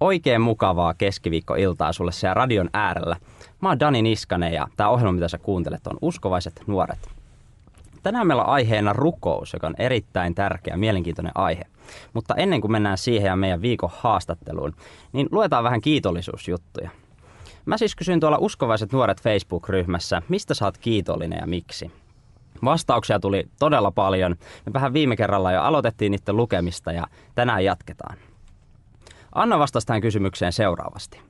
Oikein mukavaa keskiviikkoiltaa sulle siellä radion äärellä. Mä oon Dani Niskanen ja tämä ohjelma, mitä sä kuuntelet, on Uskovaiset nuoret. Tänään meillä on aiheena rukous, joka on erittäin tärkeä, mielenkiintoinen aihe. Mutta ennen kuin mennään siihen ja meidän viikon haastatteluun, niin luetaan vähän kiitollisuusjuttuja. Mä siis kysyin tuolla Uskovaiset nuoret Facebook-ryhmässä, mistä sä oot kiitollinen ja miksi. Vastauksia tuli todella paljon. Me vähän viime kerralla jo aloitettiin niiden lukemista ja tänään jatketaan. Anna vastasi tähän kysymykseen seuraavasti.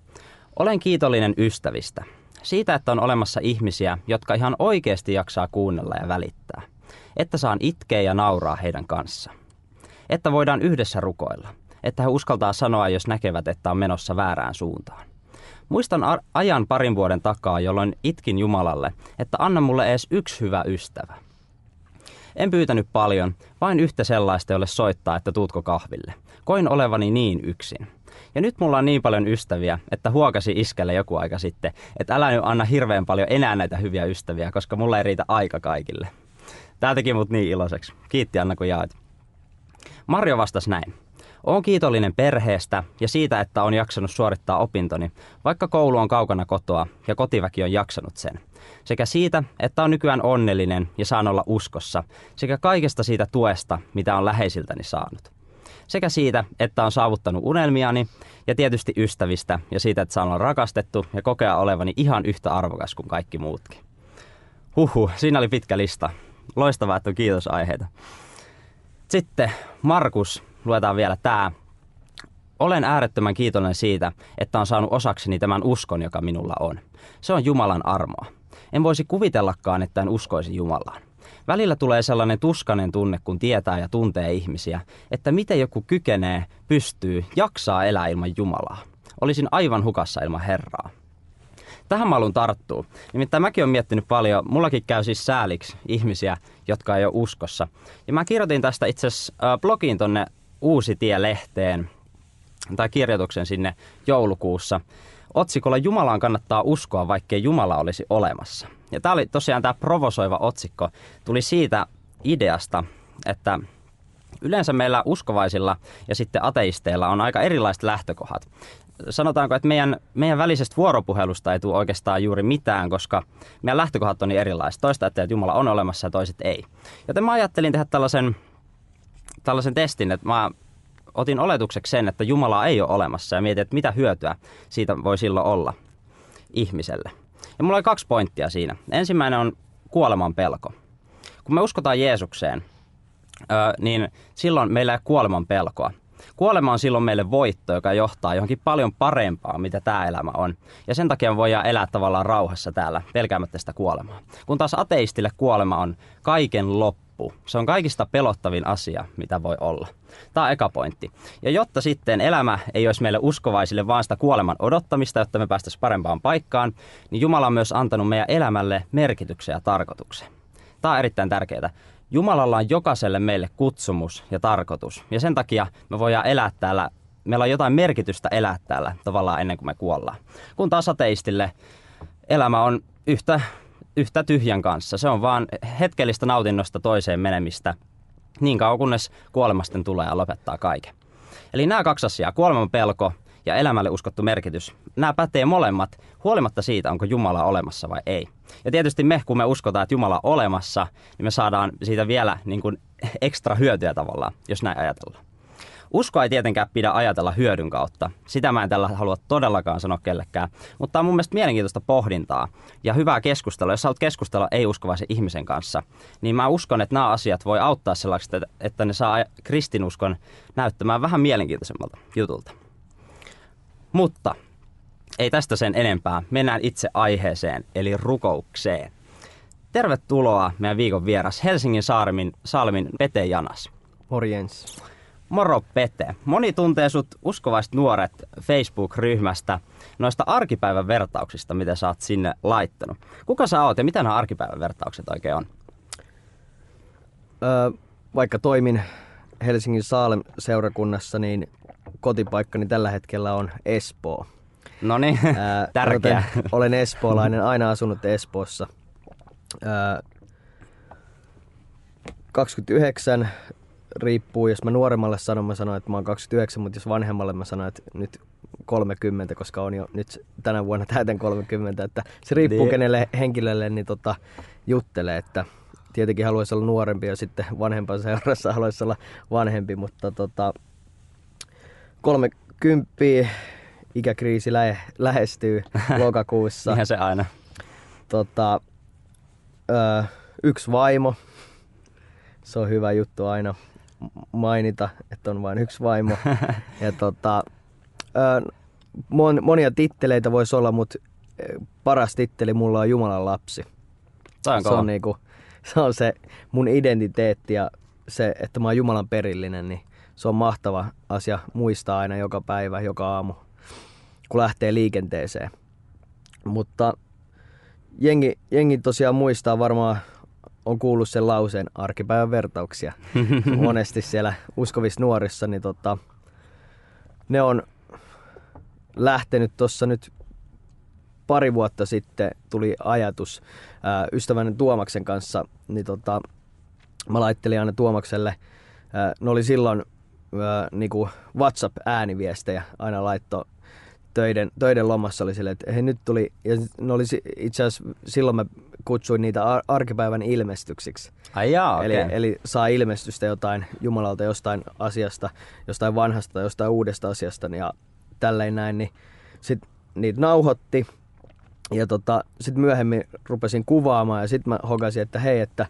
Olen kiitollinen ystävistä. Siitä, että on olemassa ihmisiä, jotka ihan oikeasti jaksaa kuunnella ja välittää. Että saan itkeä ja nauraa heidän kanssa. Että voidaan yhdessä rukoilla. Että he uskaltaa sanoa, jos näkevät, että on menossa väärään suuntaan. Muistan ajan parin vuoden takaa, jolloin itkin Jumalalle, että anna mulle edes yksi hyvä ystävä. En pyytänyt paljon, vain yhtä sellaista, jolle soittaa, että tuutko kahville. Koin olevani niin yksin. Ja nyt mulla on niin paljon ystäviä, että huokasi iskelle joku aika sitten, että älä nyt anna hirveän paljon enää näitä hyviä ystäviä, koska mulla ei riitä aika kaikille. Tää teki mut niin iloiseksi. Kiitti Anna, kun jaat. Marjo vastasi näin. Olen kiitollinen perheestä ja siitä, että on jaksanut suorittaa opintoni, vaikka koulu on kaukana kotoa ja kotiväki on jaksanut sen. Sekä siitä, että on nykyään onnellinen ja saan olla uskossa, sekä kaikesta siitä tuesta, mitä on läheisiltäni saanut. Sekä siitä, että on saavuttanut unelmiani ja tietysti ystävistä ja siitä, että saan olla rakastettu ja kokea olevani ihan yhtä arvokas kuin kaikki muutkin. Huhu, siinä oli pitkä lista. Loistavaa, että on kiitosaiheita. Sitten Markus luetaan vielä tämä. Olen äärettömän kiitollinen siitä, että on saanut osakseni tämän uskon, joka minulla on. Se on Jumalan armoa. En voisi kuvitellakaan, että en uskoisi Jumalaan. Välillä tulee sellainen tuskanen tunne, kun tietää ja tuntee ihmisiä, että miten joku kykenee, pystyy, jaksaa elää ilman Jumalaa. Olisin aivan hukassa ilman Herraa. Tähän mä haluan tarttua. Nimittäin mäkin olen miettinyt paljon, mullakin käy siis sääliksi ihmisiä, jotka ei ole uskossa. Ja mä kirjoitin tästä itse asiassa blogiin tonne Uusi tie-lehteen tai kirjoituksen sinne joulukuussa otsikolla Jumalaan kannattaa uskoa, vaikkei Jumala olisi olemassa. Ja tämä oli tosiaan tämä provosoiva otsikko, tuli siitä ideasta, että yleensä meillä uskovaisilla ja sitten ateisteilla on aika erilaiset lähtökohdat. Sanotaanko, että meidän, meidän välisestä vuoropuhelusta ei tule oikeastaan juuri mitään, koska meidän lähtökohdat on niin erilaiset. Toista, että Jumala on olemassa ja toiset ei. Joten mä ajattelin tehdä tällaisen tällaisen testin, että mä otin oletukseksi sen, että Jumala ei ole olemassa ja mietin, että mitä hyötyä siitä voi silloin olla ihmiselle. Ja mulla oli kaksi pointtia siinä. Ensimmäinen on kuoleman pelko. Kun me uskotaan Jeesukseen, niin silloin meillä ei ole kuoleman pelkoa. Kuolema on silloin meille voitto, joka johtaa johonkin paljon parempaa, mitä tämä elämä on. Ja sen takia me voidaan elää tavallaan rauhassa täällä, pelkäämättä sitä kuolemaa. Kun taas ateistille kuolema on kaiken loppu loppu. Se on kaikista pelottavin asia, mitä voi olla. Tämä on eka pointti. Ja jotta sitten elämä ei olisi meille uskovaisille vaan sitä kuoleman odottamista, jotta me päästäisiin parempaan paikkaan, niin Jumala on myös antanut meidän elämälle merkityksen ja tarkoituksen. Tämä on erittäin tärkeää. Jumalalla on jokaiselle meille kutsumus ja tarkoitus. Ja sen takia me voidaan elää täällä, meillä on jotain merkitystä elää täällä tavallaan ennen kuin me kuollaan. Kun taas ateistille elämä on yhtä yhtä tyhjän kanssa. Se on vaan hetkellistä nautinnosta toiseen menemistä niin kauan kunnes kuolemasten tulee ja lopettaa kaiken. Eli nämä kaksi asiaa, kuoleman pelko ja elämälle uskottu merkitys, nämä pätee molemmat huolimatta siitä, onko Jumala olemassa vai ei. Ja tietysti me, kun me uskotaan, että Jumala on olemassa, niin me saadaan siitä vielä niin kuin ekstra hyötyä tavallaan, jos näin ajatellaan. Uskoa ei tietenkään pidä ajatella hyödyn kautta. Sitä mä en tällä halua todellakaan sanoa kellekään. Mutta tämä on mun mielestä mielenkiintoista pohdintaa ja hyvää keskustelua. Jos haluat keskustella ei-uskovaisen ihmisen kanssa, niin mä uskon, että nämä asiat voi auttaa sellaiset, että ne saa kristinuskon näyttämään vähän mielenkiintoisemmalta jutulta. Mutta ei tästä sen enempää. Mennään itse aiheeseen, eli rukoukseen. Tervetuloa meidän viikon vieras Helsingin Saarmin, Salmin Pete Janas. Morjens. Moro Pete. Moni tuntee sut uskovaiset nuoret Facebook-ryhmästä noista arkipäivän vertauksista, mitä sä oot sinne laittanut. Kuka sä oot ja mitä nämä arkipäivän vertaukset oikein on? Öö, vaikka toimin Helsingin Saalem seurakunnassa, niin kotipaikkani tällä hetkellä on Espoo. No niin, tärkeä. Olen espoolainen, aina asunut Espoossa. Öö, 29 riippuu, jos mä nuoremmalle sanon, mä sanon, että mä oon 29, mutta jos vanhemmalle mä sanon, että nyt 30, koska on jo nyt tänä vuonna täytän 30, että se riippuu niin. kenelle henkilölle niin tota, juttelee, että tietenkin haluaisi olla nuorempi ja sitten vanhempan seurassa haluaisi olla vanhempi, mutta tota, 30 ikäkriisi lähe, lähestyy lokakuussa. Ihan se aina. Tota, ö, yksi vaimo, se on hyvä juttu aina mainita, että on vain yksi vaimo. ja tota, mon, monia titteleitä voisi olla, mutta paras titteli mulla on Jumalan lapsi. on se, on niinku, se on se mun identiteetti ja se, että mä oon Jumalan perillinen, niin se on mahtava asia muistaa aina joka päivä, joka aamu, kun lähtee liikenteeseen. Mutta jengi, jengi tosiaan muistaa varmaan, on kuullut sen lauseen arkipäivän vertauksia. Monesti siellä uskovissa nuorissa, niin tota, ne on lähtenyt tuossa nyt pari vuotta sitten tuli ajatus ää, ystävän Tuomaksen kanssa, niin tota, mä laittelin aina Tuomakselle, ää, ne oli silloin ää, niinku WhatsApp-ääniviestejä aina laitto töiden, töiden lomassa oli silleen, että he nyt tuli, ja ne oli itse asiassa silloin mä kutsuin niitä ar- arkipäivän ilmestyksiksi. Ai jaa, eli, okay. eli saa ilmestystä jotain Jumalalta jostain asiasta, jostain vanhasta, jostain uudesta asiasta ja tälleen näin, niin sit niitä nauhoitti ja tota, sitten myöhemmin rupesin kuvaamaan ja sitten mä hokasin, että hei, että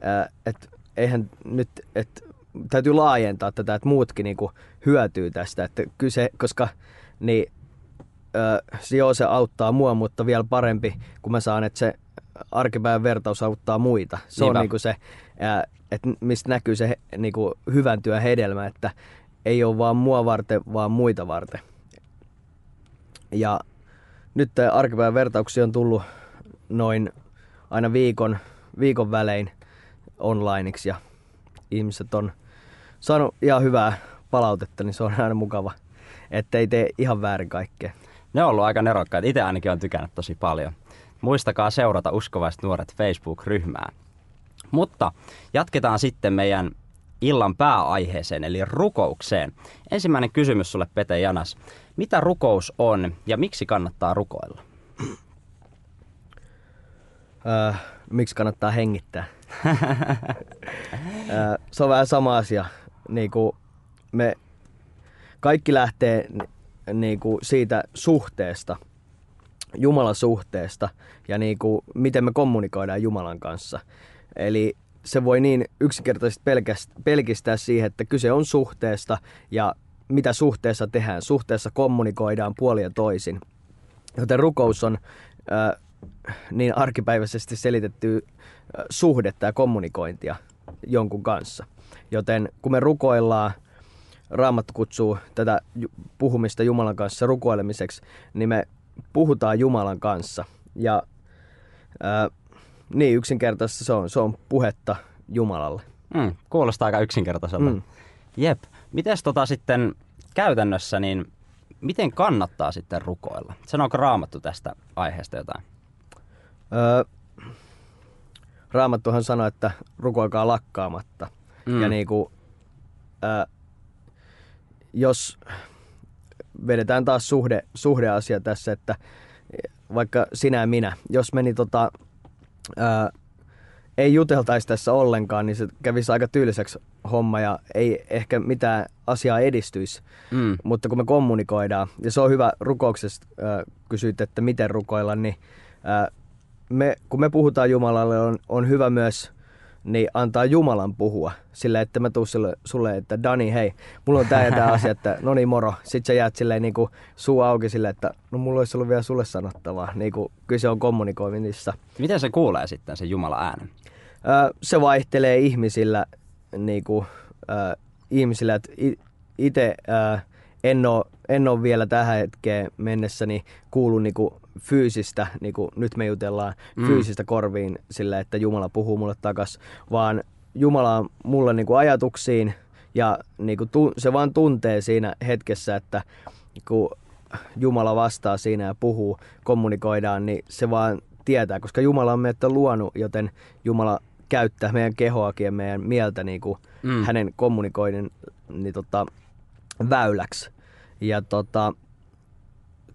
ää, et, eihän nyt, että täytyy laajentaa tätä, että muutkin niinku hyötyy tästä, että kyse, koska niin se joo, se auttaa mua, mutta vielä parempi, kun mä saan, että se arkipäivän vertaus auttaa muita. Se Niinpä. on niinku se, että mistä näkyy se niinku hyvän työn hedelmä, että ei ole vaan mua varten, vaan muita varten. Ja nyt arkipäivän vertauksia on tullut noin aina viikon, viikon välein onlineiksi ja ihmiset on saanut ihan hyvää palautetta, niin se on aina mukava, että ei tee ihan väärin kaikkea. Ne on ollut aika nerokkaita. Itse ainakin on tykännyt tosi paljon. Muistakaa seurata Uskovaiset nuoret Facebook-ryhmää. Mutta jatketaan sitten meidän illan pääaiheeseen, eli rukoukseen. Ensimmäinen kysymys sulle, Pete Janas. Mitä rukous on ja miksi kannattaa rukoilla? Öö, miksi kannattaa hengittää? öö, se on vähän sama asia. Niin kuin me kaikki lähtee niin kuin siitä suhteesta, Jumalan suhteesta ja niin kuin, miten me kommunikoidaan Jumalan kanssa. Eli se voi niin yksinkertaisesti pelkistää siihen, että kyse on suhteesta ja mitä suhteessa tehdään. Suhteessa kommunikoidaan puoli ja toisin. Joten rukous on äh, niin arkipäiväisesti selitetty äh, suhdetta ja kommunikointia jonkun kanssa. Joten kun me rukoillaan, Raamattu kutsuu tätä puhumista Jumalan kanssa rukoilemiseksi, niin me puhutaan Jumalan kanssa. Ja ää, niin yksinkertaisesti se on, se on puhetta Jumalalle. Mm, kuulostaa aika yksinkertaiselta. Mm. Jep. Mites tota sitten käytännössä, niin miten kannattaa sitten rukoilla? Sanooko Raamattu tästä aiheesta jotain? Öö, Raamattuhan sanoi, että rukoilkaa lakkaamatta. Mm. Ja niin kuin, öö, jos vedetään taas suhde, suhdeasia tässä, että vaikka sinä ja minä, jos meni tota, ää, ei juteltaisi tässä ollenkaan, niin se kävisi aika tylsäksi homma ja ei ehkä mitään asiaa edistyisi. Mm. Mutta kun me kommunikoidaan, ja se on hyvä rukouksesta, äh, kysyit, että miten rukoilla, niin äh, me, kun me puhutaan Jumalalle, on, on hyvä myös niin antaa Jumalan puhua. Sillä että mä tuun sulle, sulle, että Dani, hei, mulla on tää ja tää asia, että no niin moro. Sitten sä jäät silleen niin kuin suu auki silleen, että no mulla olisi ollut vielä sulle sanottavaa. Niin kuin kyse on kommunikoinnissa. Miten se kuulee sitten, se Jumala äänen? Öö, se vaihtelee ihmisillä, niin kuin, öö, ihmisillä että itse öö, en ole, en ole vielä tähän hetkeen kuullut niin kuin fyysistä, niin kuin nyt me jutellaan, mm. fyysistä korviin sillä, että Jumala puhuu mulle takas, vaan Jumala on mulle niin kuin ajatuksiin ja niin kuin tu, se vaan tuntee siinä hetkessä, että kun Jumala vastaa siinä ja puhuu, kommunikoidaan, niin se vaan tietää, koska Jumala on meitä luonut, joten Jumala käyttää meidän kehoakin ja meidän mieltä niin kuin mm. hänen kommunikoinnin niin tota, väyläksi. Ja tota,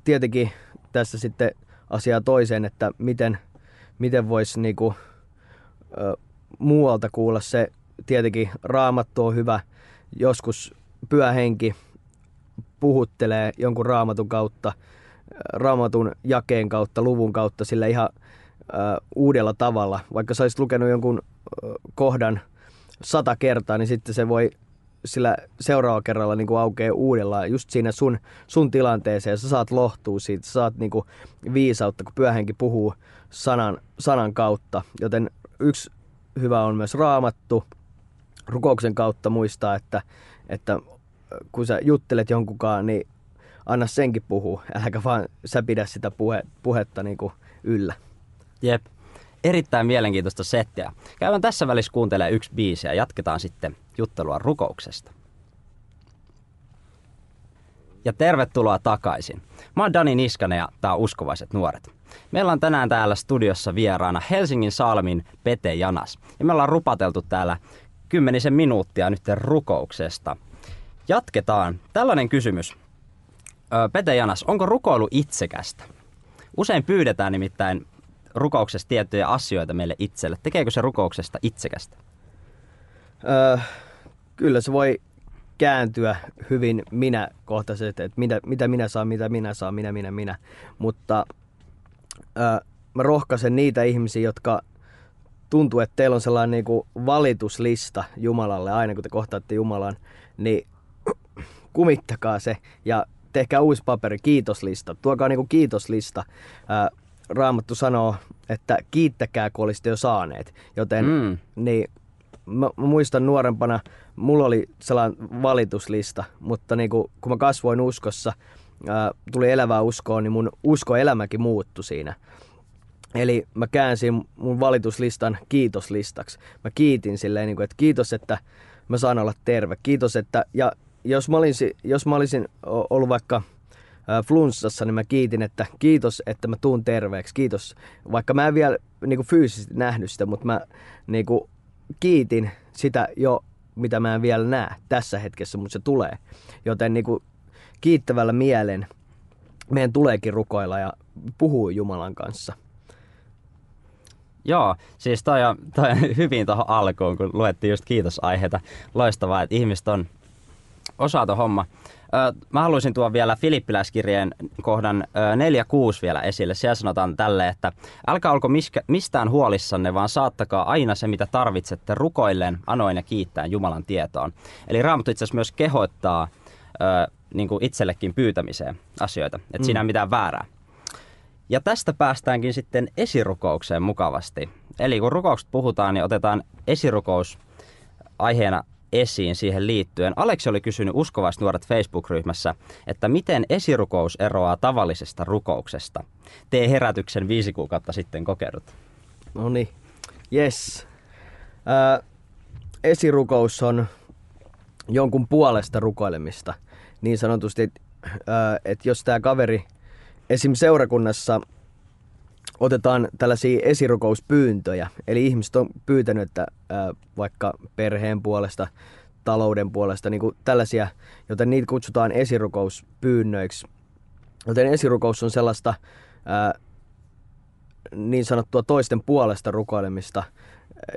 tietenkin tässä sitten asiaa toiseen, että miten, miten voisi niinku, muualta kuulla se. Tietenkin raamattu on hyvä, joskus pyöhenki puhuttelee jonkun raamatun kautta, raamatun jakeen kautta, luvun kautta sillä ihan ö, uudella tavalla. Vaikka sä olisit lukenut jonkun ö, kohdan sata kertaa, niin sitten se voi sillä seuraavalla kerralla niin kuin aukeaa uudella just siinä sun, sun tilanteeseen sä saat lohtua siitä, sä saat niin kuin viisautta, kun pyöhenki puhuu sanan, sanan kautta. Joten yksi hyvä on myös raamattu. Rukouksen kautta muistaa, että, että kun sä juttelet jonkunkaan, niin anna senkin puhua. Äläkä vaan sä pidä sitä puhe, puhetta niin kuin yllä. Jep. Erittäin mielenkiintoista settiä. Käydään tässä välissä kuuntelemaan yksi biisi ja jatketaan sitten juttelua rukouksesta. Ja tervetuloa takaisin. Mä oon Dani Niskanen ja tää on Uskovaiset nuoret. Meillä on tänään täällä studiossa vieraana Helsingin Salmin Pete Janas. Ja me ollaan rupateltu täällä kymmenisen minuuttia nyt rukouksesta. Jatketaan. Tällainen kysymys. Pete Janas, onko rukoilu itsekästä? Usein pyydetään nimittäin rukouksessa tiettyjä asioita meille itselle. Tekeekö se rukouksesta itsekästä? Öö, kyllä se voi kääntyä hyvin minäkohtaisesti, että mitä, mitä minä saan, mitä minä saan, minä, minä, minä. Mutta öö, mä rohkaisen niitä ihmisiä, jotka tuntuu, että teillä on sellainen niin kuin valituslista Jumalalle aina, kun te kohtaatte Jumalan, niin kumittakaa se ja tehkää uusi paperi, kiitoslista. Tuokaa niin kuin kiitoslista. Öö, Raamattu sanoo, että kiittäkää, kun olisitte jo saaneet. Joten mm. niin, mä, mä muistan nuorempana, mulla oli sellainen valituslista, mutta niin kun, kun mä kasvoin uskossa, ää, tuli elävää uskoa, niin mun uskoelämäkin muuttui siinä. Eli mä käänsin mun valituslistan kiitoslistaksi. Mä kiitin silleen, niin kuin, että kiitos, että mä saan olla terve. Kiitos, että... Ja jos mä olisin, jos mä olisin ollut vaikka flunssassa, niin mä kiitin, että kiitos, että mä tuun terveeksi. Kiitos. Vaikka mä en vielä niin kuin fyysisesti nähnyt sitä, mutta mä niin kuin, kiitin sitä jo, mitä mä en vielä näe tässä hetkessä, mutta se tulee. Joten niin kuin, kiittävällä mielen meidän tuleekin rukoilla ja puhua Jumalan kanssa. Joo, siis toi on, toi on hyvin tuohon alkuun, kun luettiin just kiitosaiheita. Loistavaa, että ihmiset on osaa homma. Mä haluaisin tuoda vielä Filippiläiskirjeen kohdan 4.6 vielä esille. Siellä sanotaan tälle, että älkää olko mistään huolissanne, vaan saattakaa aina se, mitä tarvitsette rukoilleen, anoin ja kiittäen Jumalan tietoon. Eli Raamattu itse asiassa myös kehoittaa niin kuin itsellekin pyytämiseen asioita, että mm. siinä ei mitään väärää. Ja tästä päästäänkin sitten esirukoukseen mukavasti. Eli kun rukouksesta puhutaan, niin otetaan esirukous aiheena esiin siihen liittyen. Aleksi oli kysynyt nuoret Facebook-ryhmässä, että miten esirukous eroaa tavallisesta rukouksesta. Tee herätyksen viisi kuukautta sitten kokeudut. No niin, yes. Äh, esirukous on jonkun puolesta rukoilemista. Niin sanotusti, äh, että jos tämä kaveri esim. seurakunnassa otetaan tällaisia esirukouspyyntöjä. Eli ihmiset on pyytänyt, että vaikka perheen puolesta, talouden puolesta, niin kuin tällaisia, joten niitä kutsutaan esirukouspyynnöiksi. Joten esirukous on sellaista niin sanottua toisten puolesta rukoilemista,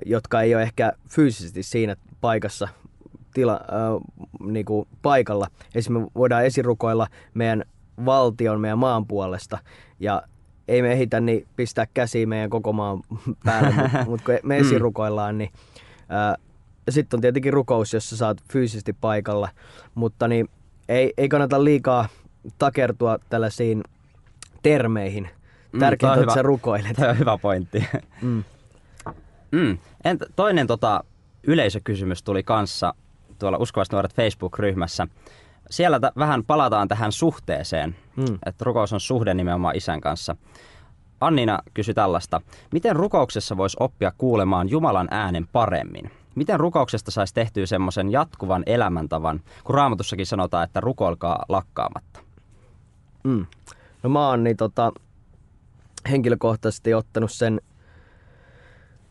jotka ei ole ehkä fyysisesti siinä paikassa tila, niin kuin paikalla. Esimerkiksi me voidaan esirukoilla meidän valtion, meidän maan puolesta. Ja ei me ehitä niin pistää käsiä meidän koko maan päälle, mutta mut kun me mm. esirukoillaan, niin sitten on tietenkin rukous, jossa saat fyysisesti paikalla, mutta niin ei, ei kannata liikaa takertua tällaisiin termeihin. Mm, Tärkeintä on, että sä rukoilet. Tämä on hyvä pointti. Mm. Mm. Entä toinen tota, yleisökysymys tuli kanssa tuolla Uskovaiset nuoret Facebook-ryhmässä siellä t- vähän palataan tähän suhteeseen, mm. että rukous on suhde nimenomaan isän kanssa. Annina kysyi tällaista. Miten rukouksessa voisi oppia kuulemaan Jumalan äänen paremmin? Miten rukouksesta saisi tehtyä semmoisen jatkuvan elämäntavan, kun raamatussakin sanotaan, että rukoilkaa lakkaamatta? Mm. No mä oon niin tota, henkilökohtaisesti ottanut sen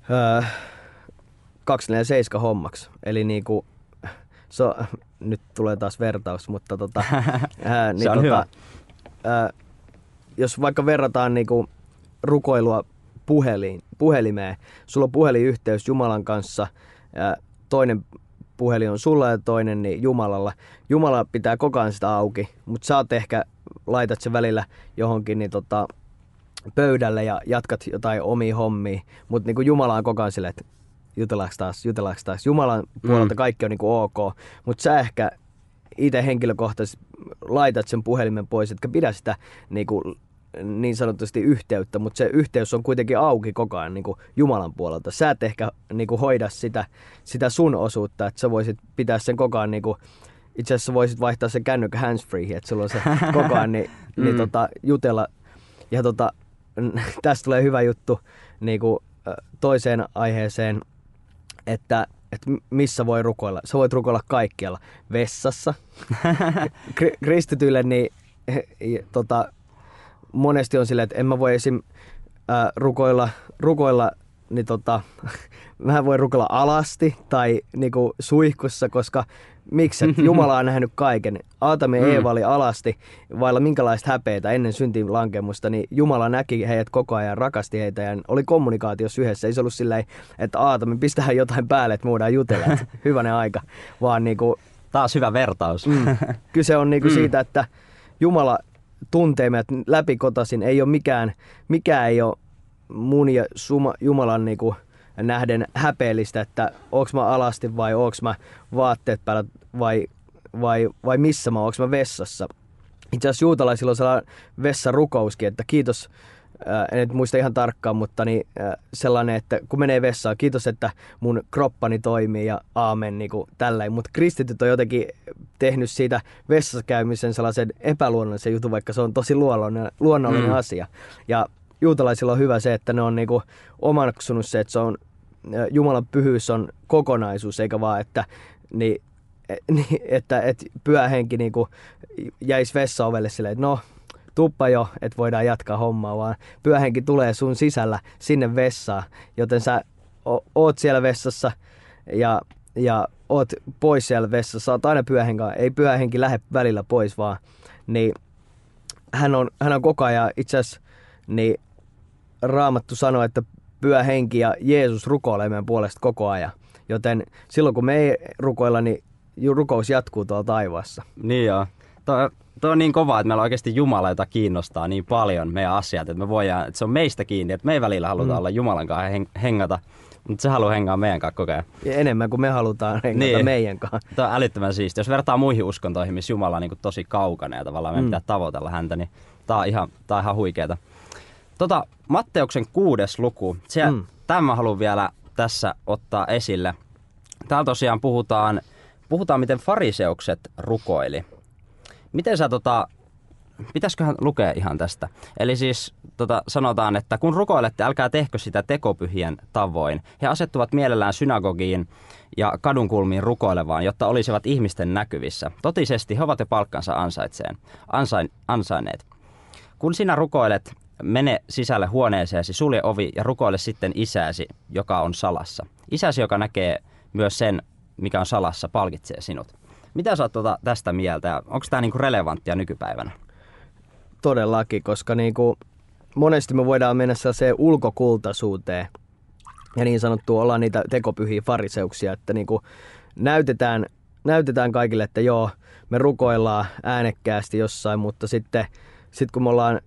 öö, 247 hommaksi. Eli niinku, se on, nyt tulee taas vertaus, mutta tota, ää, niin Se on tota, hyvä. Ää, jos vaikka verrataan niinku rukoilua puhelin, puhelimeen, sulla on puhelinyhteys Jumalan kanssa, ää, toinen puhelin on sulla ja toinen niin Jumalalla. Jumala pitää koko ajan sitä auki, mutta sä oot ehkä, laitat sen välillä johonkin niin tota, pöydälle ja jatkat jotain omia hommia, mutta niin Jumala on koko ajan silleen, että jutellaanko taas, jutellaanko taas. Jumalan puolelta Mm. kaikki on niin kuin ok, mutta sä ehkä itse henkilökohtaisesti laitat sen puhelimen pois, etkä pidä sitä niin, kuin, niin sanotusti yhteyttä, mutta se yhteys on kuitenkin auki koko ajan niin kuin Jumalan puolelta. Sä et ehkä niin kuin hoida sitä, sitä sun osuutta, että sä voisit pitää sen koko ajan niin kuin, itse asiassa voisit vaihtaa sen kännykkä handsfree, että sulla on se koko ajan niin, niin Mm. tota, jutella. Ja tota, tästä tulee hyvä juttu niin kuin, toiseen aiheeseen, että, että missä voi rukoilla. Sä voit rukoilla kaikkialla. Vessassa. Kri- kristityille niin tota, monesti on silleen, että en mä voi esim. Ää, rukoilla, rukoilla niin tota, mä voin rukoilla alasti tai niinku suihkussa, koska miksi? Jumala on nähnyt kaiken. Aatami ja Mm. Eeva oli alasti vailla minkälaista häpeitä ennen syntiin lankemusta, niin Jumala näki heidät koko ajan, rakasti heitä ja oli kommunikaatiossa yhdessä. Ei se ollut silleen, että Aatami, pistähän jotain päälle, että me voidaan jutella, hyvänen aika, vaan niinku, Taas hyvä vertaus. Mm. Kyse on niinku Mm. siitä, että Jumala tuntee meidät läpikotasin. Ei ole mikään, mikään ei ole mun ja suma, Jumalan niinku nähden häpeellistä, että onko mä alasti vai onko mä vaatteet päällä vai, vai, vai missä mä, onko mä vessassa. Itse asiassa juutalaisilla on sellainen vessarukouskin, että kiitos, ää, en nyt muista ihan tarkkaan, mutta niin, ää, sellainen, että kun menee vessaan, kiitos, että mun kroppani toimii ja aamen, niin kuin tälleen. Mutta kristityt on jotenkin tehnyt siitä vessassa käymisen sellaisen epäluonnollisen jutun, vaikka se on tosi luonnollinen, luonnollinen Mm. asia. Ja juutalaisilla on hyvä se, että ne on niinku omaksunut se, että se on, Jumalan pyhyys on kokonaisuus, eikä vaan, että niin, niin, että et pyhä henki niinku jäisi vessaovelle silleen, että no, tuppa jo, että voidaan jatkaa hommaa, vaan pyhä henki tulee sun sisällä sinne vessaan, joten sä oot siellä vessassa ja, ja oot pois siellä vessassa, oot aina pyhä henki, ei pyhä henki lähde välillä pois vaan, niin hän on, hän on koko ajan. Itse asiassa, niin Raamattu sanoo, että pyhä henki ja Jeesus rukoilee meidän puolesta koko ajan. Joten silloin kun me ei rukoilla, niin rukous jatkuu tuolla taivaassa. Niin joo. Tuo, tuo on niin kova, että meillä on oikeasti Jumala, jota kiinnostaa niin paljon meidän asiat, että me voidaan, että se on meistä kiinni, että me ei välillä haluta Mm. olla Jumalan kanssa heng- hengata, mutta se haluaa hengaa meidän kanssa koko ajan. Ja enemmän kuin me halutaan hengata Niin. meidän kanssa. Tämä on älyttömän siistiä. Jos vertaa muihin uskontoihin, missä Jumala on niin tosi kaukana ja tavallaan meidän Mm. pitää tavoitella häntä, niin tämä on ihan, on ihan huikeeta. Tota, Matteuksen kuudes luku, se, mm. Mm. tämä haluan vielä tässä ottaa esille. Täällä tosiaan puhutaan, puhutaan miten fariseukset rukoili. Miten sä tota, pitäisiköhän lukea ihan tästä? Eli siis tota, sanotaan, että kun rukoilette, älkää tehkö sitä tekopyhien tavoin. He asettuvat mielellään synagogiin ja kadunkulmiin rukoilevaan, jotta olisivat ihmisten näkyvissä. Totisesti he ovat jo palkkansa ansaitseen, ansain, ansainneet. Kun sinä rukoilet, mene sisälle huoneeseesi, sulje ovi ja rukoile sitten isäsi, joka on salassa. Isäsi, joka näkee myös sen, mikä on salassa, palkitsee sinut. Mitä sä oot tuota tästä mieltä onko tämä niinku relevanttia nykypäivänä? Todellakin, koska niinku, monesti me voidaan mennä sellaiseen ulkokultaisuuteen ja niin sanottu ollaan niitä tekopyhiä fariseuksia, että niinku näytetään, näytetään kaikille, että joo, me rukoillaan äänekkäästi jossain, mutta sitten sit kun me ollaan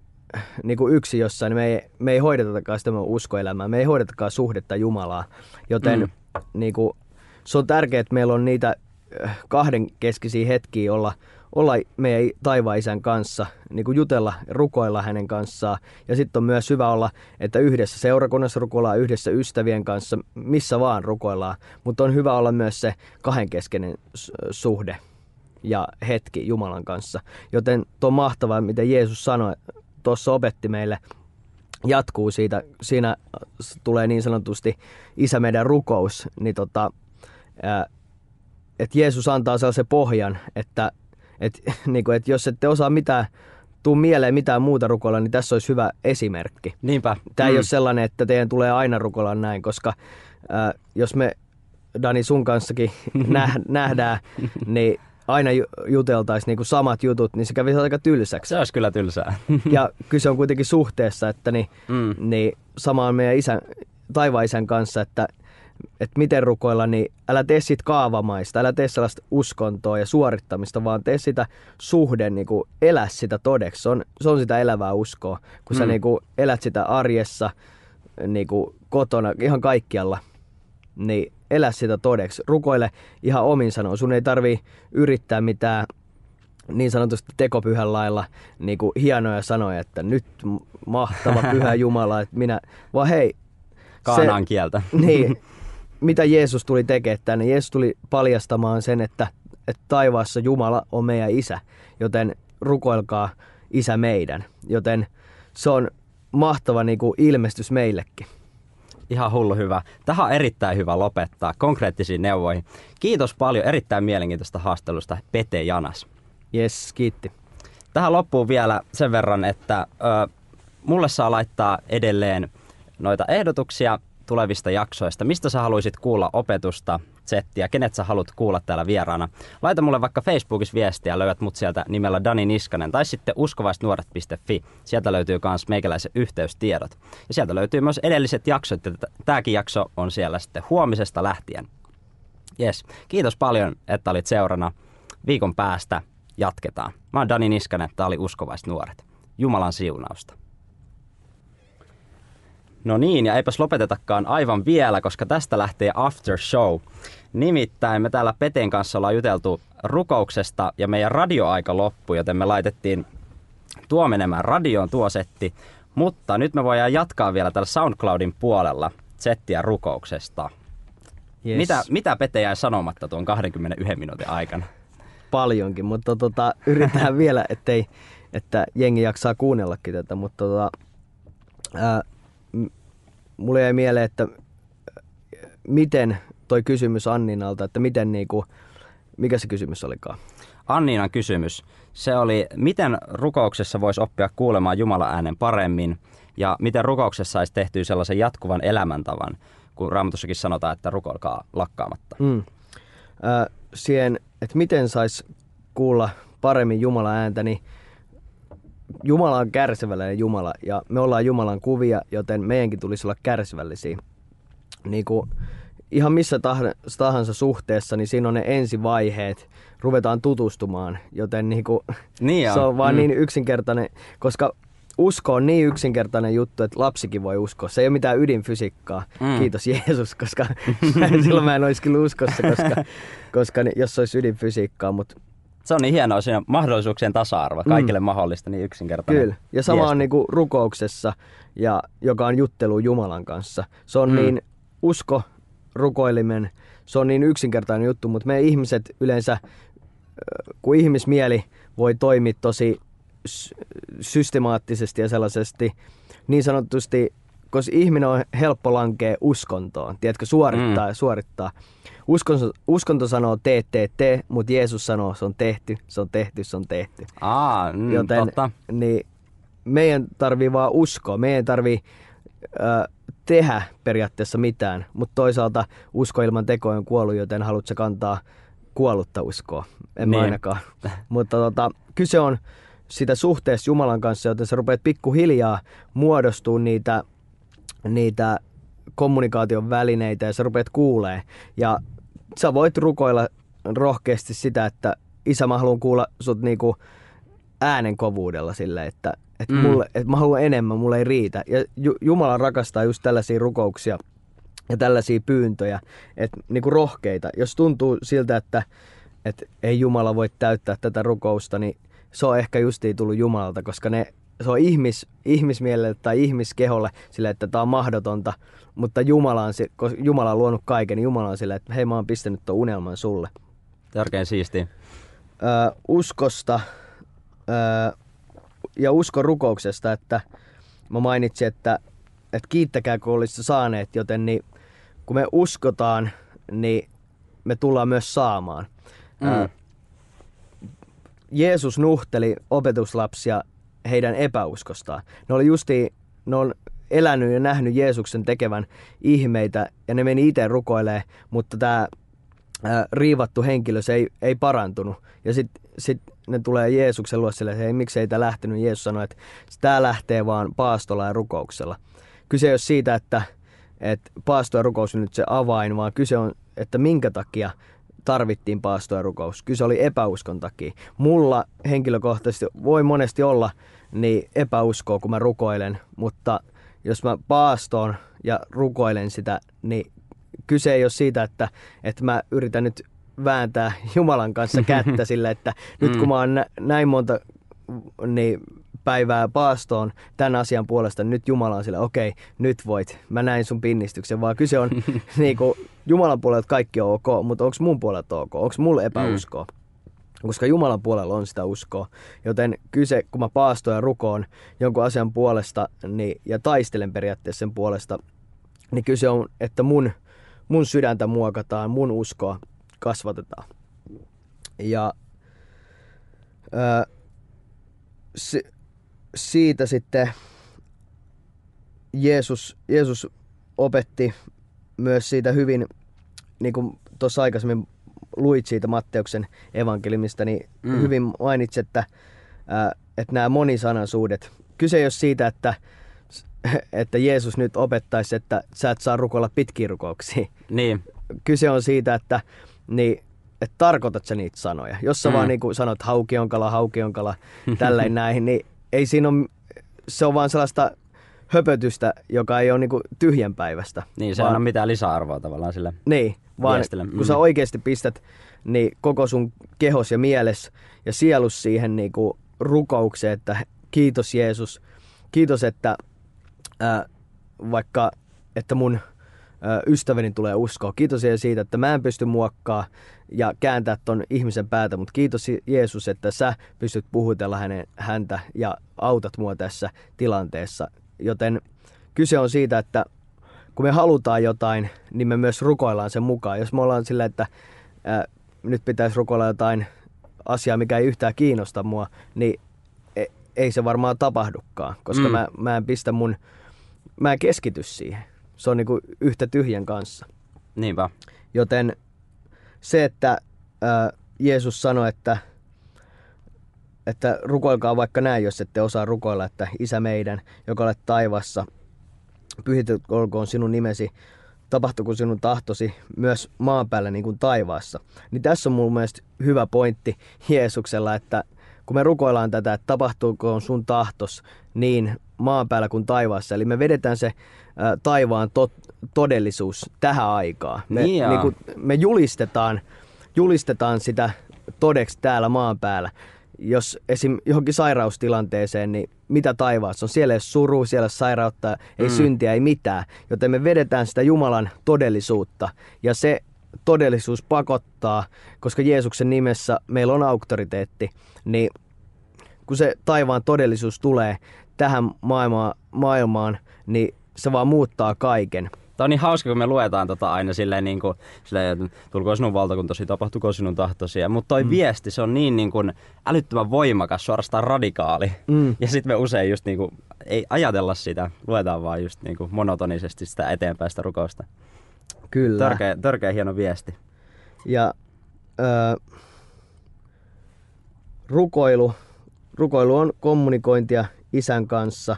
niinku yksi jossain, niin me ei, me ei hoidetakaan sitä uskoelämää, me ei hoidetakaan suhdetta Jumalaa, joten Mm. mm. niinku, se on tärkeää, että meillä on niitä äh, kahden keskisiä hetkiä olla, olla meidän taivaan isän kanssa, niin kuin jutella, rukoilla hänen kanssaan. Ja sitten on myös hyvä olla, että yhdessä seurakunnassa rukoillaan, yhdessä ystävien kanssa, missä vaan rukoillaan. Mutta on hyvä olla myös se kahdenkeskeinen suhde ja hetki Jumalan kanssa. Joten tuo on mahtavaa, mitä Jeesus sanoi, tuossa opetti meille, jatkuu siitä, siinä tulee niin sanotusti isä meidän rukous, niin tota, että Jeesus antaa sellaisen pohjan, että et, niin kuin, että jos ette osaa mitään, tuu mieleen mitään muuta rukoilla, niin tässä olisi hyvä esimerkki. Niinpä. Tämä mm. ei Mm. ole sellainen, että teidän tulee aina rukoilla näin, koska ää, jos me Dani sun kanssakin näh- nähdään, niin aina juteltaisiin niinku samat jutut, niin se kävisi aika tylsäksi. Se olisi kyllä tylsää. ja kyse on kuitenkin suhteessa, että niin, mm. niin sama on meidän isän, taivaan isän kanssa, että että miten rukoilla, niin älä tee siitä kaavamaista, älä tee sellaista uskontoa ja suorittamista, vaan tee sitä suhde, niin kuin elä sitä todeksi. Se on, se on sitä elävää uskoa, kun mm. sä niin kuin elät sitä arjessa, niin kuin kotona, ihan kaikkialla, niin elä sitä todeksi. Rukoile ihan omin sanoin. Sun ei tarvi yrittää mitään niin sanotusti tekopyhän lailla niin kuin hienoja sanoja, että nyt mahtava pyhä Jumala, että minä, vaan hei, Kaanaan kieltä. Niin, mitä Jeesus tuli tekemään tänne? Jeesus tuli paljastamaan sen, että, että taivaassa Jumala on meidän isä, joten rukoilkaa isä meidän. Joten se on mahtava niin kuin ilmestys meillekin. Ihan hullu hyvä. Tähän on erittäin hyvä lopettaa konkreettisiin neuvoihin. Kiitos paljon erittäin mielenkiintoista haastelusta Pete Janas. Yes, kiitti. Tähän loppuu vielä sen verran, että ö, mulle saa laittaa edelleen noita ehdotuksia tulevista jaksoista. Mistä sä haluaisit kuulla opetusta, settiä, kenet sä haluat kuulla täällä vieraana? Laita mulle vaikka Facebookissa viestiä, löydät mut sieltä nimellä Dani Niskanen tai sitten uskovaisnuoret.fi. Sieltä löytyy myös meikäläisen yhteystiedot. Ja sielta löytyy myös edelliset jaksot, ja tämäkin jakso on siellä sitten huomisesta lähtien. Yes. Kiitos paljon, että olit seurana. Viikon päästä jatketaan. Mä oon Dani Niskanen, tää oli Uskovaiset nuoret. Jumalan siunausta. No niin, ja eipäs lopetetakaan aivan vielä, koska tästä lähtee after show. Nimittäin me täällä Peten kanssa ollaan juteltu rukouksesta ja meidän radioaika loppui, joten me laitettiin tuo menemään radioon tuo setti. Mutta nyt me voidaan jatkaa vielä tällä SoundCloudin puolella settiä rukouksesta. Yes. Mitä, mitä Pete jäi sanomatta tuon 21 minuutin aikana? Paljonkin, mutta tota, yritetään vielä, ettei, että jengi jaksaa kuunnellakin tätä. Mutta tota, ää, mulle jäi mieleen, että miten toi kysymys Anninalta, että miten niinku, mikä se kysymys olikaan? Anninan kysymys. Se oli, miten rukouksessa voisi oppia kuulemaan Jumalan äänen paremmin ja miten rukouksessa saisi tehtyä sellaisen jatkuvan elämäntavan, kun Raamatussakin sanotaan, että rukoilkaa lakkaamatta. Mm. Äh, siihen, että miten saisi kuulla paremmin Jumalan ääntä, niin Jumala on kärsivällinen Jumala ja me ollaan Jumalan kuvia, joten meidänkin tulisi olla kärsivällisiä. Niin kuin ihan missä tahansa suhteessa, niin siinä on ne ensivaiheet, ruvetaan tutustumaan, joten niin kuin, niin se on vaan mm. niin yksinkertainen, koska usko on niin yksinkertainen juttu, että lapsikin voi uskoa. Se ei ole mitään ydinfysiikkaa. Mm. Kiitos Jeesus, koska silloin mä en olisi kyllä uskossa, koska, koska jos se olisi ydinfysiikkaa, mutta se on niin hienoa, siinä mahdollisuuksien tasa-arvo, kaikille mm. mahdollista, niin yksinkertainen. Kyllä, ja sama on niin kuin rukouksessa, ja, joka on juttelu Jumalan kanssa. Se on mm. niin usko, rukoilimen, se on niin yksinkertainen juttu, mutta me ihmiset yleensä, kun ihmismieli voi toimia tosi systemaattisesti ja sellaisesti niin sanotusti, koska ihminen on helppo lankea uskontoon, tiedätkö, suorittaa mm. ja suorittaa. Uskonto, uskonto sanoo tee, tee, tee, mutta Jeesus sanoo se on tehty, se on tehty, se on tehty. Aa, mm, Joten, totta. Niin meidän tarvii vaan uskoa, meidän tarvii ö, tehdä periaatteessa mitään, mutta toisaalta usko ilman tekoja on kuollut, joten haluatko kantaa kuollutta uskoa? En niin. ainakaan. mutta tota, kyse on sitä suhteessa Jumalan kanssa, joten sä rupeat pikkuhiljaa muodostuu niitä, niitä kommunikaation välineitä ja sä rupeat kuulee. Ja sä voit rukoilla rohkeasti sitä, että isä mä haluan kuulla sut niinku äänen kovuudella silleen, että, että, mm. mulle, että mä haluan enemmän, mulle ei riitä. Ja Jumala rakastaa just tällaisia rukouksia ja tällaisia pyyntöjä, että niinku rohkeita. Jos tuntuu siltä, että, että ei Jumala voi täyttää tätä rukousta, niin se on ehkä justiin tullut Jumalalta, koska ne, se on ihmis, ihmismielelle tai ihmiskeholle sille, että tämä on mahdotonta, mutta Jumala on, Jumala on luonut kaiken, niin Jumala on sille, että hei mä oon pistänyt tuon unelman sulle. Tärkein siisti. Uskosta öö, ja uskon rukouksesta, että mä mainitsin, että, että kiittäkää kun olisitte saaneet, joten niin, kun me uskotaan, niin me tullaan myös saamaan. Mm. Jeesus nuhteli opetuslapsia heidän epäuskostaan. Ne oli justi, ne on elänyt ja nähnyt Jeesuksen tekevän ihmeitä ja ne meni itse rukoilee, mutta tämä riivattu henkilö, se ei, ei parantunut. Ja sitten sit ne tulee Jeesuksen luo sille, hei, miksi ei tämä lähtenyt. Jeesus sanoi, että tämä lähtee vaan paastolla ja rukouksella. Kyse ei ole siitä, että, että paasto ja rukous on nyt se avain, vaan kyse on, että minkä takia tarvittiin paasto ja rukous. Kyse oli epäuskon takia. Mulla henkilökohtaisesti voi monesti olla niin epäuskoa, kun mä rukoilen, mutta jos mä paastoon ja rukoilen sitä, niin kyse ei ole siitä, että, että mä yritän nyt vääntää Jumalan kanssa kättä sille, että nyt kun mm. mä oon näin monta niin päivää paastoon tämän asian puolesta, nyt Jumala on sille, okei, okay, nyt voit, mä näin sun pinnistyksen, vaan kyse on niin kuin, Jumalan puolelta kaikki on ok, mutta onko mun puolelta ok, onko mulla epäuskoa? Mm. Koska Jumalan puolella on sitä uskoa. Joten kyse, kun mä paastoon ja rukoon jonkun asian puolesta niin, ja taistelen periaatteessa sen puolesta, niin kyse on, että mun, mun sydäntä muokataan, mun uskoa kasvatetaan. Ja ää, si, siitä sitten Jeesus, Jeesus opetti myös siitä hyvin, niin kuin tuossa aikaisemmin luit siitä Matteuksen evankelimista, niin mm. hyvin mainitsi, että, ää, että nämä monisanaisuudet, kyse ei ole siitä, että, että Jeesus nyt opettaisi, että sä et saa rukoilla pitkiä rukouksia. Niin. Kyse on siitä, että niin, että tarkoitat sä niitä sanoja. Jos sä mm. vaan niin kuin sanot haukionkala, haukionkala, tälleen näin, niin ei siinä ole, se on vaan sellaista höpötystä, joka ei ole niin kuin tyhjänpäivästä. Niin, se vaan, ei ole mitään lisäarvoa tavallaan sille Niin, vaan viestille. kun sä mm. oikeasti pistät niin koko sun kehos ja mieles ja sielus siihen niin kuin rukoukseen, että kiitos Jeesus, kiitos, että ää, vaikka että mun ystäväni tulee uskoa. Kiitos siitä, että mä en pysty muokkaa ja kääntää ton ihmisen päätä, mutta kiitos Jeesus, että sä pystyt puhutella hänen, häntä ja autat mua tässä tilanteessa. Joten kyse on siitä, että kun me halutaan jotain, niin me myös rukoillaan sen mukaan. Jos me ollaan sillä, että ää, nyt pitäisi rukoilla jotain asiaa, mikä ei yhtään kiinnosta mua, niin e, ei se varmaan tapahdukaan, koska mm. mä, mä en pistä mun, mä en keskity siihen se on niinku yhtä tyhjän kanssa. Niinpä. Joten se, että ää, Jeesus sanoi, että, että rukoilkaa vaikka näin, jos ette osaa rukoilla, että Isä meidän, joka olet taivassa, pyhityt olkoon sinun nimesi, tapahtuko sinun tahtosi myös maan päällä niin kuin taivaassa. Niin tässä on mun mielestä hyvä pointti Jeesuksella, että kun me rukoillaan tätä, että tapahtuuko sun tahtos niin maan päällä kuin taivaassa. Eli me vedetään se taivaan tot, todellisuus tähän aikaan. Me, niin niin kuin, me julistetaan, julistetaan sitä todeksi täällä maan päällä. Jos esim. johonkin sairaustilanteeseen, niin mitä taivaassa on? Siellä ei ole suru, siellä ei ole sairautta, ei mm. syntiä, ei mitään. Joten me vedetään sitä Jumalan todellisuutta. Ja se todellisuus pakottaa, koska Jeesuksen nimessä meillä on auktoriteetti, niin kun se taivaan todellisuus tulee tähän maailmaan, maailmaan niin se vaan muuttaa kaiken. Tämä on niin hauska, kun me luetaan tota aina silleen, niin kuin, silleen tulkoon sinun valtakuntasi, tapahtuko sinun tahtosi. Mutta toi mm. viesti, se on niin, niin kuin, älyttömän voimakas, suorastaan radikaali. Mm. Ja sitten me usein just niin kuin, ei ajatella sitä, luetaan vaan just niin kuin, monotonisesti sitä eteenpäin sitä rukousta. Kyllä. Törkeä, törkeä hieno viesti. Ja ö, rukoilu, rukoilu on kommunikointia isän kanssa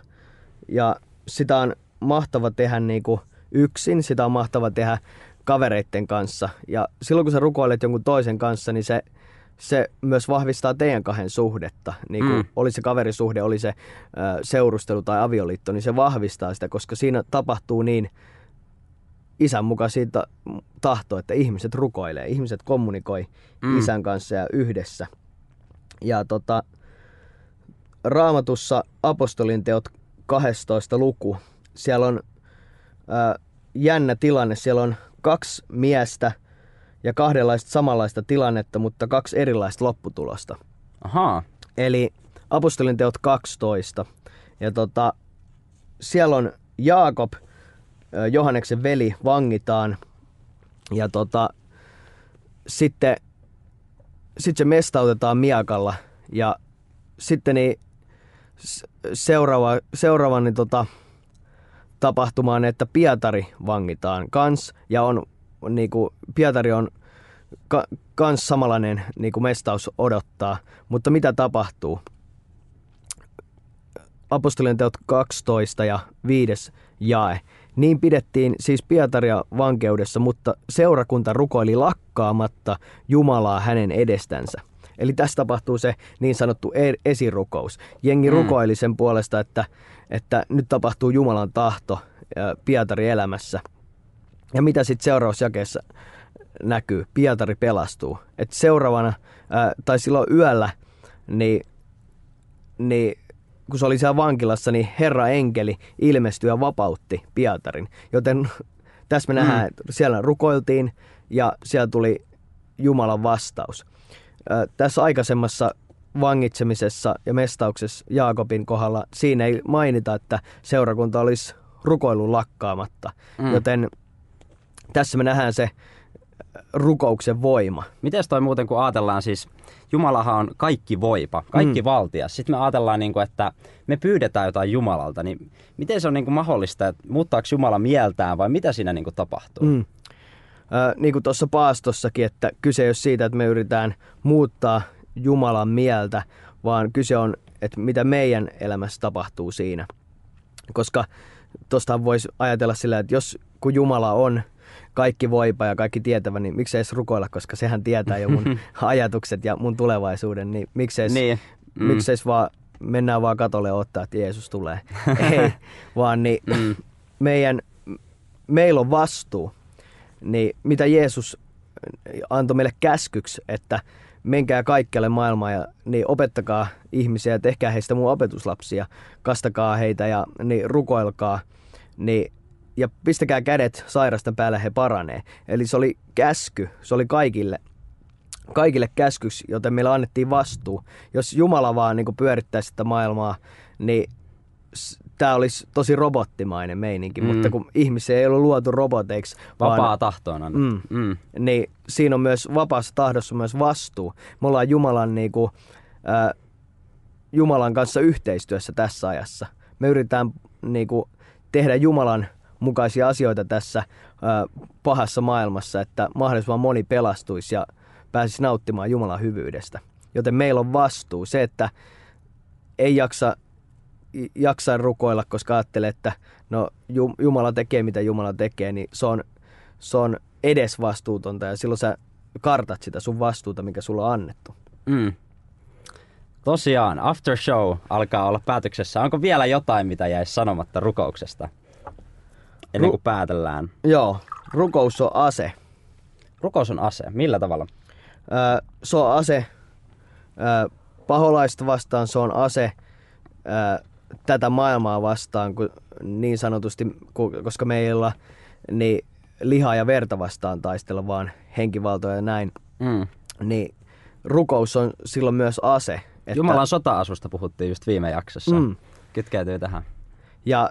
ja sitä on mahtava tehdä niin kuin yksin, sitä on mahtava tehdä kavereiden kanssa. Ja silloin kun sä rukoilet jonkun toisen kanssa, niin se, se myös vahvistaa teidän kahden suhdetta. Niin kuin mm. oli se kaverisuhde, oli se ö, seurustelu tai avioliitto, niin se vahvistaa sitä, koska siinä tapahtuu niin isän mukaan siitä tahto, että ihmiset rukoilee, ihmiset kommunikoi mm. isän kanssa ja yhdessä. Ja tota, raamatussa apostolin teot 12 luku. Siellä on ää, jännä tilanne. Siellä on kaksi miestä ja kahdenlaista samanlaista tilannetta, mutta kaksi erilaista lopputulosta. Ahaa. Eli apostolin teot 12. Ja tota, siellä on Jaakob, Johanneksen veli, vangitaan. Ja tota, sitten sit se mestautetaan miakalla. Ja sitten niin seuraava, seuraava niin tota, tapahtumaan, että Pietari vangitaan kans ja on niinku, Pietari on ka, kans samanlainen niinku mestaus odottaa, mutta mitä tapahtuu? Apostolien teot 12 ja 5 jae. Niin pidettiin siis Pietaria vankeudessa, mutta seurakunta rukoili lakkaamatta Jumalaa hänen edestänsä. Eli tässä tapahtuu se niin sanottu e- esirukous. Jengi mm. rukoili sen puolesta, että, että nyt tapahtuu Jumalan tahto Pietari elämässä. Ja mitä sitten seurausjakeessa näkyy? Pietari pelastuu. Et seuraavana, ää, tai silloin yöllä, niin, niin kun se oli siellä vankilassa, niin Herra enkeli ilmestyi ja vapautti Pietarin. Joten tässä me mm. nähdään, että siellä rukoiltiin ja siellä tuli Jumalan vastaus. Tässä aikaisemmassa vangitsemisessa ja mestauksessa Jaakobin kohdalla siinä ei mainita, että seurakunta olisi rukoilun lakkaamatta. Mm. Joten tässä me nähdään se rukouksen voima. Miten toi muuten, kun ajatellaan siis, Jumalahan on kaikki voipa, kaikki mm. valtias. Sitten me ajatellaan, niin kuin, että me pyydetään jotain Jumalalta, niin miten se on niin kuin mahdollista, että muuttaako Jumala mieltään vai mitä siinä niin kuin tapahtuu? Mm. Äh, niin kuin tuossa paastossakin, että kyse ei ole siitä, että me yritetään muuttaa Jumalan mieltä, vaan kyse on, että mitä meidän elämässä tapahtuu siinä. Koska tuosta voisi ajatella sillä, että jos kun Jumala on kaikki voipa ja kaikki tietävä, niin miksei edes rukoilla, koska sehän tietää jo mun ajatukset ja mun tulevaisuuden, niin miksei niin. mm. miksei vaan mennään vaan katolle ottaa, että Jeesus tulee. Ei, vaan niin mm. meidän, meillä on vastuu. Niin mitä Jeesus antoi meille käskyksi, että menkää kaikkialle maailmaan ja niin opettakaa ihmisiä ja tehkää heistä mun opetuslapsia, kastakaa heitä ja niin rukoilkaa, niin ja pistäkää kädet sairasten päälle, he paranee. Eli se oli käsky, se oli kaikille, kaikille käskyksi, joten meillä annettiin vastuu. Jos Jumala vaan niin pyörittäisi sitä maailmaa, niin tämä olisi tosi robottimainen meininki, mm. mutta kun ihmisiä ei ollut luotu roboteiksi. Vapaa vaan, tahto on. Mm, mm. Niin siinä on myös vapaassa tahdossa myös vastuu. Me ollaan Jumalan, niin kuin, äh, Jumalan kanssa yhteistyössä tässä ajassa. Me yritetään niin kuin, tehdä Jumalan mukaisia asioita tässä äh, pahassa maailmassa, että mahdollisimman moni pelastuisi ja pääsisi nauttimaan Jumalan hyvyydestä. Joten meillä on vastuu. Se, että ei jaksa jaksa rukoilla, koska ajattelee, että no Jumala tekee mitä Jumala tekee, niin se on, se on edes vastuutonta ja silloin sä kartat sitä sun vastuuta, mikä sulla on annettu. Mm. Tosiaan, after show alkaa olla päätöksessä. Onko vielä jotain, mitä jäisi sanomatta rukouksesta? Ennen kuin Ru- päätellään. Joo, rukous on ase. Rukous on ase. Millä tavalla? Öö, se on ase öö, paholaista vastaan, se on ase öö, tätä maailmaa vastaan, kun, niin sanotusti, koska meillä niin lihaa ja verta vastaan taistella, vaan henkivaltoja ja näin. Mm. Niin rukous on silloin myös ase. Että... Jumalan sota-asusta puhuttiin just viime jaksossa. Mm. Kytkeytyy tähän. Ja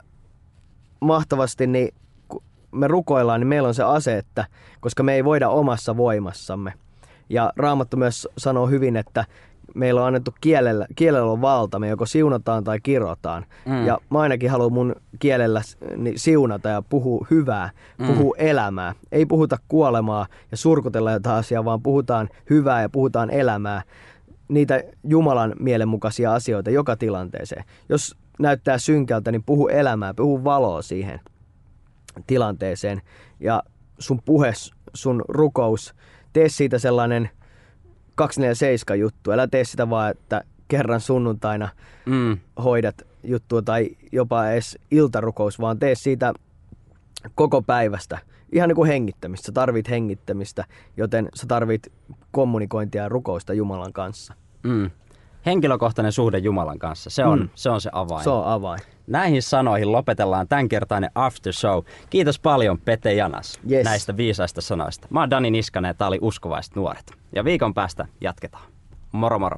mahtavasti, niin kun me rukoillaan, niin meillä on se ase, että koska me ei voida omassa voimassamme. Ja Raamattu myös sanoo hyvin, että meillä on annettu kielellä, kielellä on valta, me joko siunataan tai kirotaan. Mm. Ja mä ainakin haluan mun kielellä niin siunata ja puhua hyvää, mm. puhua elämää. Ei puhuta kuolemaa ja surkutella jotain asiaa, vaan puhutaan hyvää ja puhutaan elämää. Niitä Jumalan mielenmukaisia asioita joka tilanteeseen. Jos näyttää synkältä, niin puhu elämää, puhu valoa siihen tilanteeseen. Ja sun puhe, sun rukous, tee siitä sellainen 247 juttu. Älä tee sitä vaan, että kerran sunnuntaina mm. hoidat juttua tai jopa edes iltarukous, vaan tee siitä koko päivästä. Ihan niin kuin hengittämistä. Sä tarvit hengittämistä, joten sä tarvit kommunikointia ja rukousta Jumalan kanssa. Mm henkilökohtainen suhde Jumalan kanssa, se on, mm. se on se avain. Se on avain. Näihin sanoihin lopetellaan tämänkertainen after show. Kiitos paljon Pete Janas yes. näistä viisaista sanoista. Mä oon Dani Niskanen ja tää oli Uskovaiset nuoret. Ja viikon päästä jatketaan. Moro moro.